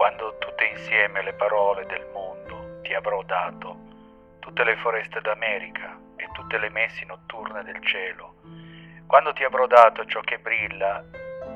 quando tutte insieme le parole del mondo ti avrò dato, tutte le foreste d'America e tutte le messi notturne del cielo, quando ti avrò dato ciò che brilla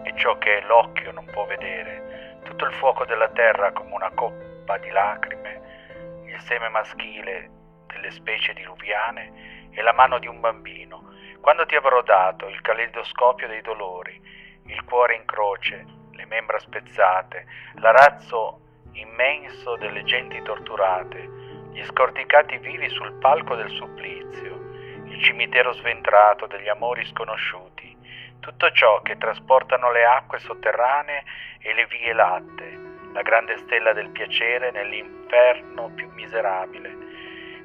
e ciò che l'occhio non può vedere, tutto il fuoco della terra come una coppa di lacrime, il seme maschile delle specie diluviane e la mano di un bambino, quando ti avrò dato il caleidoscopio dei dolori, il cuore in croce, le membra spezzate, l'arazzo immenso delle genti torturate, gli scorticati vivi sul palco del supplizio, il cimitero sventrato degli amori sconosciuti, tutto ciò che trasportano le acque sotterranee e le vie latte, la grande stella del piacere nell'inferno più miserabile.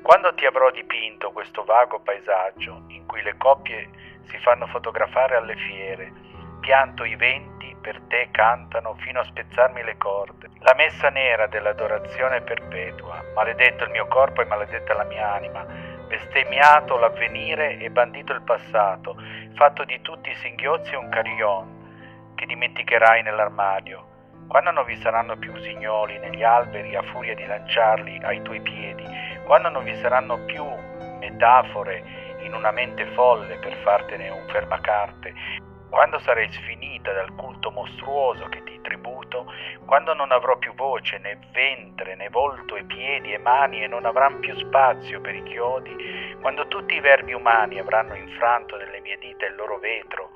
Quando ti avrò dipinto questo vago paesaggio in cui le coppie si fanno fotografare alle fiere, pianto i venti per te cantano fino a spezzarmi le corde. La messa nera dell'adorazione perpetua, maledetto il mio corpo e maledetta la mia anima, bestemmiato l'avvenire e bandito il passato, fatto di tutti i singhiozzi un carillon che dimenticherai nell'armadio. Quando non vi saranno più usignoli negli alberi a furia di lanciarli ai tuoi piedi, quando non vi saranno più metafore in una mente folle per fartene un fermacarte, quando sarai sfinita dal culto mostruoso che ti tributo, quando non avrò più voce, né ventre, né volto e piedi e mani e non avranno più spazio per i chiodi, quando tutti i verbi umani avranno infranto nelle mie dita il loro vetro,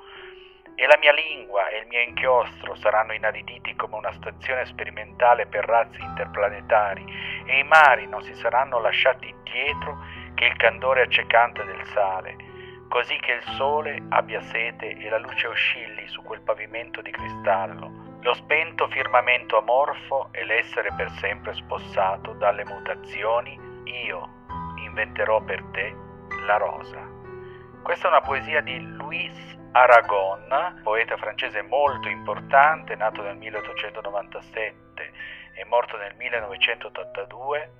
e la mia lingua e il mio inchiostro saranno inariditi come una stazione sperimentale per razzi interplanetari, e i mari non si saranno lasciati dietro che il candore accecante del sale, così che il sole abbia sete e la luce oscilli su quel pavimento di cristallo, lo spento firmamento amorfo e l'essere per sempre spossato dalle mutazioni, io inventerò per te la rosa. Questa è una poesia di Louis Aragon, poeta francese molto importante, nato nel 1897 e morto nel 1982,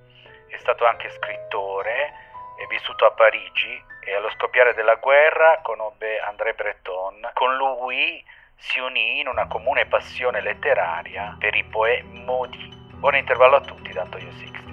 è stato anche scrittore, è vissuto a Parigi e allo scoppiare della guerra conobbe André Breton. Con lui si unì in una comune passione letteraria per i poemi. Buon intervallo a tutti da Antonio Six.